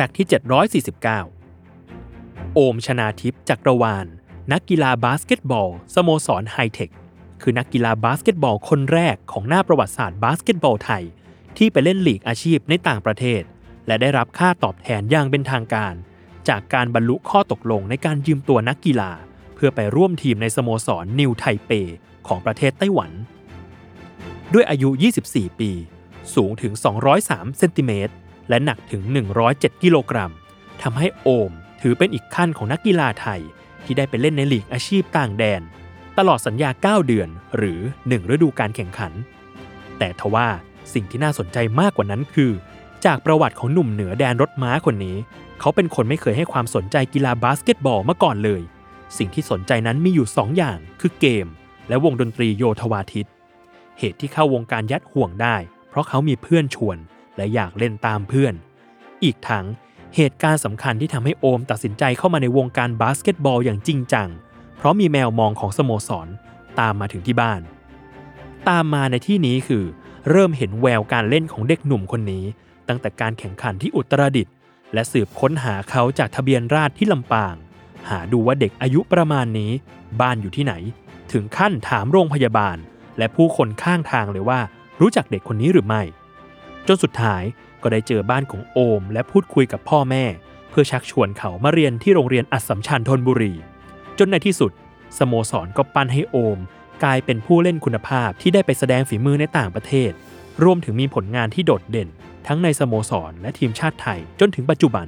Fact ที่ 749 โอมชนาทิพย์จักรวาล นักกีฬาบาสเกตบอล สโมสรไฮเทค คือนักกีฬาบาสเกตบอลคนแรกของหน้าประวัติศาสตร์บาสเกตบอลไทย ที่ไปเล่นลีกอาชีพในต่างประเทศ และได้รับค่าตอบแทนอย่างเป็นทางการ จากการบรรลุข้อตกลงในการยืมตัวนักกีฬา เพื่อไปร่วมทีมในสโมสรนิวไทเปของประเทศไต้หวัน ด้วยอายุ 24 ปี สูงถึง 203 เซนติเมตร และหนักถึง 107 กิโลกรัมทำให้โอมถือเป็นอีกขั้นของนักกีฬาไทย ที่ได้ไปเล่นในลีกอาชีพต่างแดน ตลอดสัญญา 9 เดือน หรือ 1 ฤดูการแข่งขัน แต่ทว่าสิ่งที่น่าสนใจมากกว่านั้นคือ จากประวัติของหนุ่มเหนือแดนรถม้าคนนี้ เขาเป็นคนไม่เคยให้ความสนใจกีฬาบาสเกตบอลมาก่อนเลย สิ่งที่สนใจนั้นมีอยู่ 2 อย่าง คือเกม และวงดนตรีโยธวาทิต เหตุที่เข้าวงการยัดห่วงได้ เพราะเขามีเพื่อนชวน และอยากเล่นตามเพื่อน อีกทั้งเหตุการณ์สำคัญที่ทำให้โอมตัดสินใจเข้ามาในวงการบาสเกตบอลอย่างจริงจัง เพราะมีแมวมองของสโมสรตามมาถึงที่บ้าน ตามมาในที่นี้คือ เริ่มเห็นแววการเล่นของเด็กหนุ่มคนนี้ ตั้งแต่การแข่งขันที่อุตรดิตถ์และสืบค้นหาเขาจากทะเบียนราษฎรที่ลำปาง หาดูว่าเด็กอายุประมาณนี้ บ้านอยู่ที่ไหน ถึงขั้นถามโรงพยาบาล และผู้คนข้างทางเลยว่า รู้จักเด็กคนนี้หรือไม่ จนสุดท้ายก็ได้เจอบ้านของโอม และพูดคุยกับพ่อแม่ เพื่อชักชวนเขามาเรียนที่โรงเรียนอัสสัมชัญธนบุรี จนในที่สุด สโมสรก็ปั้นให้โอม กลายเป็นผู้เล่นคุณภาพที่ได้ไปแสดงฝีมือในต่างประเทศ รวมถึงมีผลงานที่โดดเด่น ทั้งในสโมสรและทีมชาติไทยจนถึงปัจจุบัน